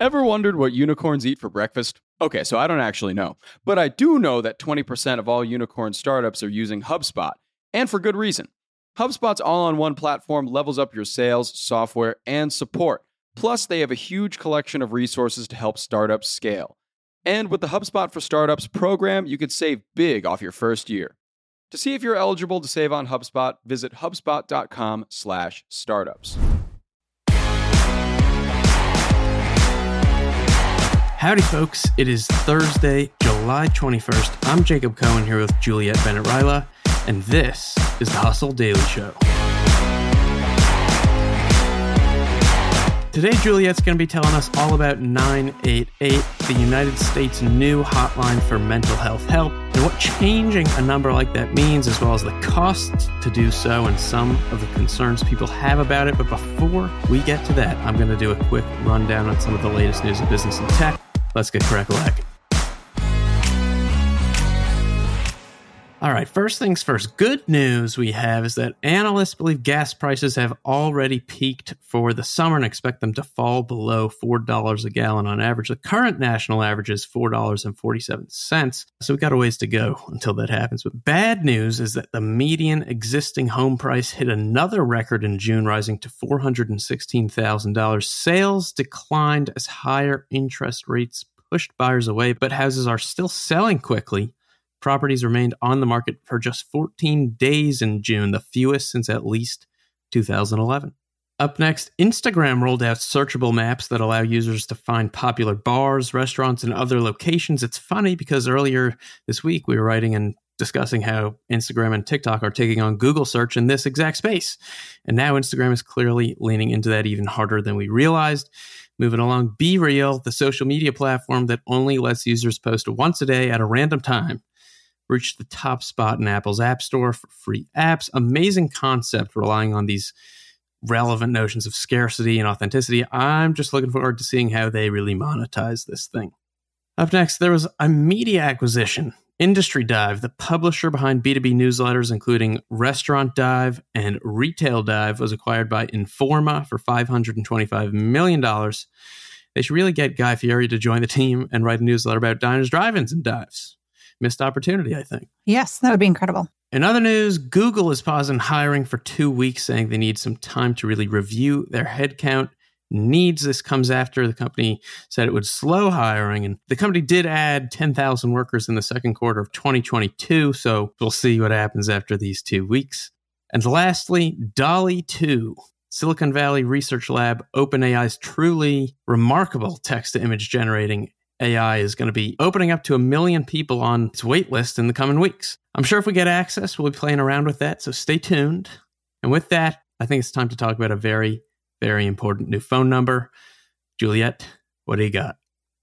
Ever wondered what unicorns eat for breakfast? Okay, so I don't actually know. But I do know that 20% of all unicorn startups are using HubSpot, and for good reason. HubSpot's all on one platform levels up your sales, software, and support. Plus, they have a huge collection of resources to help startups scale. And with the HubSpot for Startups program, you could save big off your first year. To see if you're eligible to save on HubSpot, visit hubspot.com/startups. Howdy, folks. It is Thursday, July 21st. I'm Jacob Cohen here with Juliet Bennett Rylah, and this is the Hustle Daily Show. Today, Juliet's going to be telling us all about 988, the United States' new hotline for mental health help, and what changing a number like that means, as well as the costs to do so and some of the concerns people have about it. But before we get to that, I'm going to do a quick rundown on some of the latest news of business and tech. Let's get crack-a-lacking. All right, first things first. Good news we have is that analysts believe gas prices have already peaked for the summer and expect them to fall below $4 a gallon on average. The current national average is $4.47. So we've got a ways to go until that happens. But bad news is that the median existing home price hit another record in June, rising to $416,000. Sales declined as higher interest rates pushed buyers away, but houses are still selling quickly properties remained on the market for just 14 days in June, the fewest since at least 2011. Up next, Instagram rolled out searchable maps that allow users to find popular bars, restaurants, and other locations. It's funny because earlier this week we were writing and discussing how Instagram and TikTok are taking on Google search in this exact space. And now Instagram is clearly leaning into that even harder than we realized. Moving along, BeReal, the social media platform that only lets users post once a day at a random time, reached the top spot in Apple's App Store for free apps. Amazing concept relying on these relevant notions of scarcity and authenticity. I'm just looking forward to seeing how they really monetize this thing. Up next, there was a media acquisition. Industry Dive, the publisher behind B2B newsletters, including Restaurant Dive and Retail Dive, was acquired by Informa for $525 million. They should really get Guy Fieri to join the team and write a newsletter about diners, drive ins, and dives missed opportunity, I think. Yes, that would be incredible. In other news, Google is pausing hiring for two weeks, saying they need some time to really review their headcount needs. This comes after the company said it would slow hiring. And the company did add 10,000 workers in the second quarter of 2022. So we'll see what happens after these two weeks. And lastly, DALL-E 2. Silicon Valley Research Lab, OpenAI's truly remarkable text to image generating AI is going to be opening up to a million people on its wait list in the coming weeks. I'm sure if we get access, we'll be playing around with that. So stay tuned. And with that, I think it's time to talk about a very, very important new phone number. Juliet, what do you got?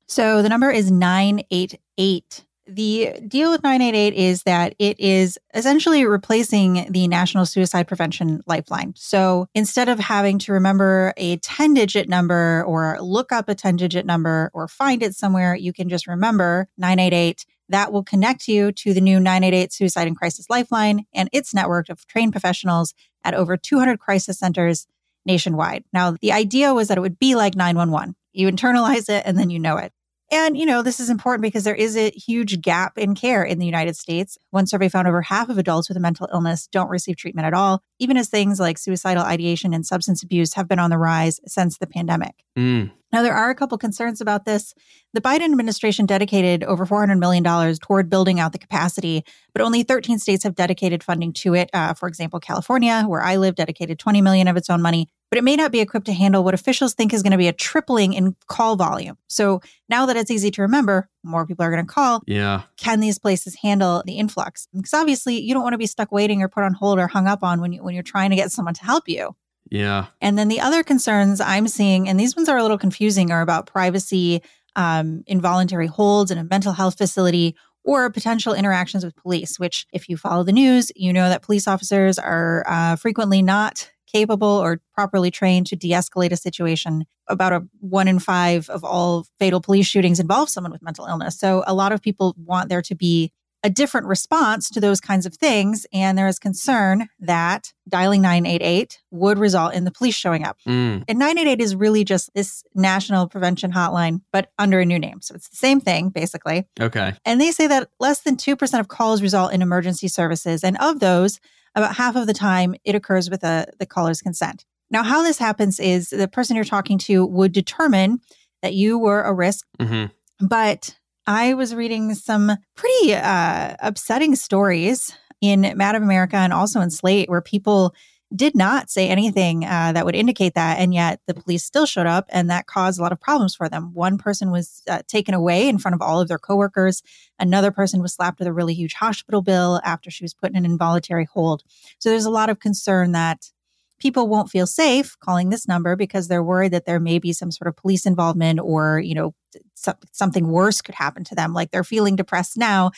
So the number is 988 the deal with 988 is that it is essentially replacing the National Suicide Prevention Lifeline. So instead of having to remember a 10 digit number or look up a 10 digit number or find it somewhere, you can just remember 988. That will connect you to the new 988 Suicide and Crisis Lifeline and its network of trained professionals at over 200 crisis centers nationwide. Now, the idea was that it would be like 911. You internalize it and then you know it. And, you know, this is important because there is a huge gap in care in the United States. One survey found over half of adults with a mental illness don't receive treatment at all, even as things like suicidal ideation and substance abuse have been on the rise since the pandemic. Mm. Now, there are a couple concerns about this. The Biden administration dedicated over $400 million toward building out the capacity, but only 13 states have dedicated funding to it. Uh, for example, California, where I live, dedicated 20 million of its own money, but it may not be equipped to handle what officials think is going to be a tripling in call volume. So now that it's easy to remember, more people are going to call. Yeah. Can these places handle the influx? Because obviously, you don't want to be stuck waiting or put on hold or hung up on when you when you're trying to get someone to help you. Yeah. And then the other concerns I'm seeing, and these ones are a little confusing, are about privacy, um, involuntary holds in a mental health facility, or potential interactions with police, which, if you follow the news, you know that police officers are uh, frequently not capable or properly trained to de escalate a situation. About a one in five of all fatal police shootings involve someone with mental illness. So a lot of people want there to be a different response to those kinds of things. And there is concern that dialing 988 would result in the police showing up. Mm. And 988 is really just this national prevention hotline, but under a new name. So it's the same thing, basically. Okay. And they say that less than 2% of calls result in emergency services. And of those, about half of the time, it occurs with a, the caller's consent. Now, how this happens is the person you're talking to would determine that you were a risk, hmm but I was reading some pretty uh, upsetting stories in Mad in America and also in Slate where people did not say anything uh, that would indicate that, and yet the police still showed up, and that caused a lot of problems for them. One person was uh, taken away in front of all of their coworkers. Another person was slapped with a really huge hospital bill after she was put in an involuntary hold. So there's a lot of concern that people won't feel safe calling this number because they're worried that there may be some sort of police involvement or you know so- something worse could happen to them like they're feeling depressed now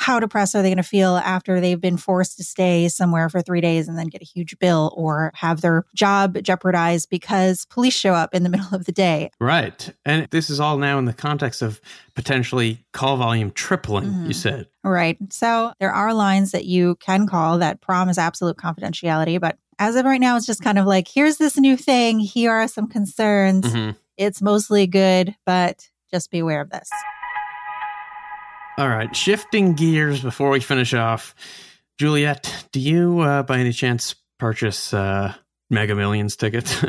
how depressed are they going to feel after they've been forced to stay somewhere for three days and then get a huge bill or have their job jeopardized because police show up in the middle of the day Right. And this is all now in the context of potentially call volume tripling, Mhm. you said. Right. So there are lines that you can call that promise absolute confidentiality, but as of right now, it's just kind of like, here's this new thing. Here are some concerns. hmm It's mostly good, but just be aware of this. All right. Shifting gears before we finish off. Juliet, do you, uh, by any chance, purchase uh, Mega Millions tickets?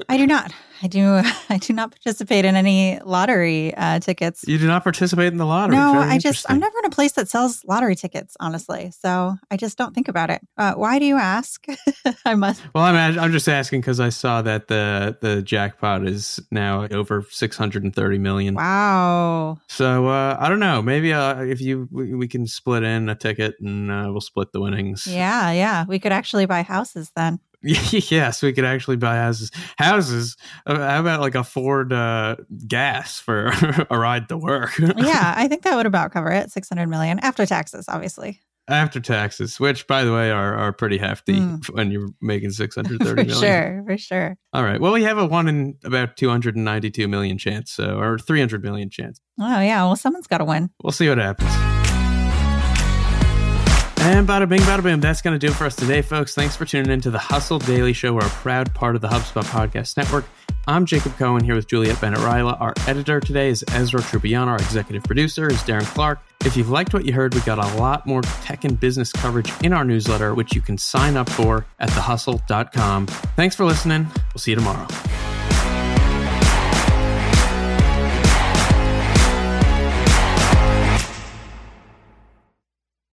I do not. I do. I do not participate in any lottery uh, tickets. you do not participate in the lottery. No, Very I just I'm never in a place that sells lottery tickets, honestly. So I just don't think about it. Uh, why do you ask? I must. Well, I'm I'm just asking because I saw that the the jackpot is now over 630 million. Wow. So uh, I don't know. Maybe uh, if you we, we can split in a ticket and uh, we'll split the winnings. Yeah, yeah. We could actually buy houses then. yes, we could actually buy houses. Houses. Uh, How about like a Ford uh, gas for a ride to work? yeah, I think that would about cover it. 600 million after taxes, obviously. After taxes, which by the way are are pretty hefty Mm. when you're making six hundred for sure, for sure. All right. Well, we have a one in about two hundred and ninety-two million chance, so or three hundred million chance. Oh, yeah. Well, someone's got to win. We'll see what happens. And bada bing, bada boom. That's going to do it for us today, folks. Thanks for tuning in to the Hustle Daily Show. We're a proud part of the HubSpot Podcast Network. I'm Jacob Cohen here with Juliet Bennett Rylah. Our editor today is Ezra Trubiano. Our executive producer is Darren Clark. If you've liked what you heard, we got a lot more tech and business coverage in our newsletter, which you can sign up for at thehustle.com. Thanks for listening. We'll see you tomorrow.